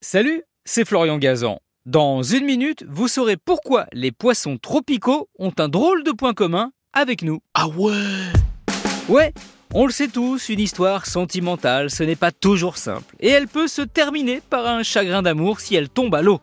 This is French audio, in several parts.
Salut, c'est Florian Gazan. Dans une minute, vous saurez pourquoi les poissons tropicaux ont un drôle de point commun avec nous. Ah ouais? Ouais, on le sait tous, une histoire sentimentale, ce n'est pas toujours simple. Et elle peut se terminer par un chagrin d'amour si elle tombe à l'eau.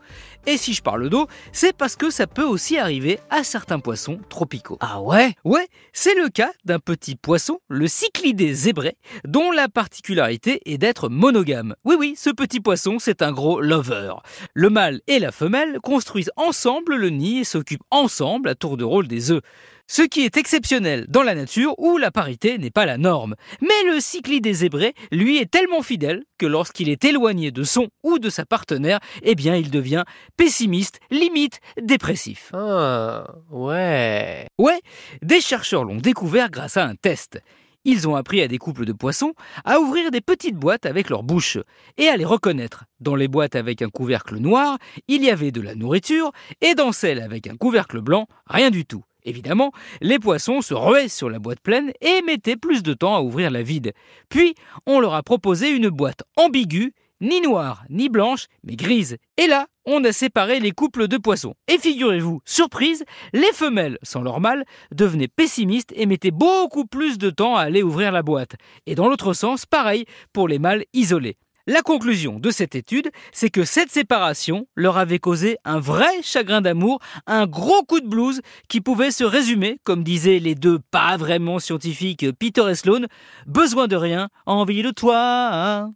Et si je parle d'eau, c'est parce que ça peut aussi arriver à certains poissons tropicaux. Ah ouais? Ouais, c'est le cas d'un petit poisson, le cyclidé zébré, dont la particularité est d'être monogame. Oui oui, ce petit poisson, c'est un gros lover. Le mâle et la femelle construisent ensemble le nid et s'occupent ensemble à tour de rôle des œufs. Ce qui est exceptionnel dans la nature où la parité n'est pas la norme. Mais le cyclidé zébré, lui, est tellement fidèle que lorsqu'il est éloigné de son ou de sa partenaire, eh bien, il devient pessimiste, limite dépressif. Ah, ouais. Ouais, des chercheurs l'ont découvert grâce à un test. Ils ont appris à des couples de poissons à ouvrir des petites boîtes avec leur bouche et à les reconnaître. Dans les boîtes avec un couvercle noir, il y avait de la nourriture et dans celles avec un couvercle blanc, rien du tout. Évidemment, les poissons se ruaient sur la boîte pleine et mettaient plus de temps à ouvrir la vide. Puis, on leur a proposé une boîte ambiguë, ni noire, ni blanche, mais grise. Et là, on a séparé les couples de poissons. Et figurez-vous, surprise, les femelles, sans leur mâle, devenaient pessimistes et mettaient beaucoup plus de temps à aller ouvrir la boîte. Et dans l'autre sens, pareil pour les mâles isolés. La conclusion de cette étude, c'est que cette séparation leur avait causé un vrai chagrin d'amour, un gros coup de blues qui pouvait se résumer, comme disaient les deux pas vraiment scientifiques Peter et Sloan, besoin de rien, envie de toi.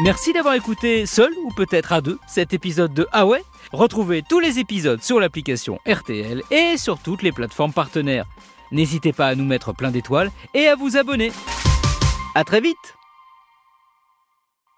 Merci d'avoir écouté seul ou peut-être à deux cet épisode de Ah Retrouvez tous les épisodes sur l'application RTL et sur toutes les plateformes partenaires. N'hésitez pas à nous mettre plein d'étoiles et à vous abonner. À très vite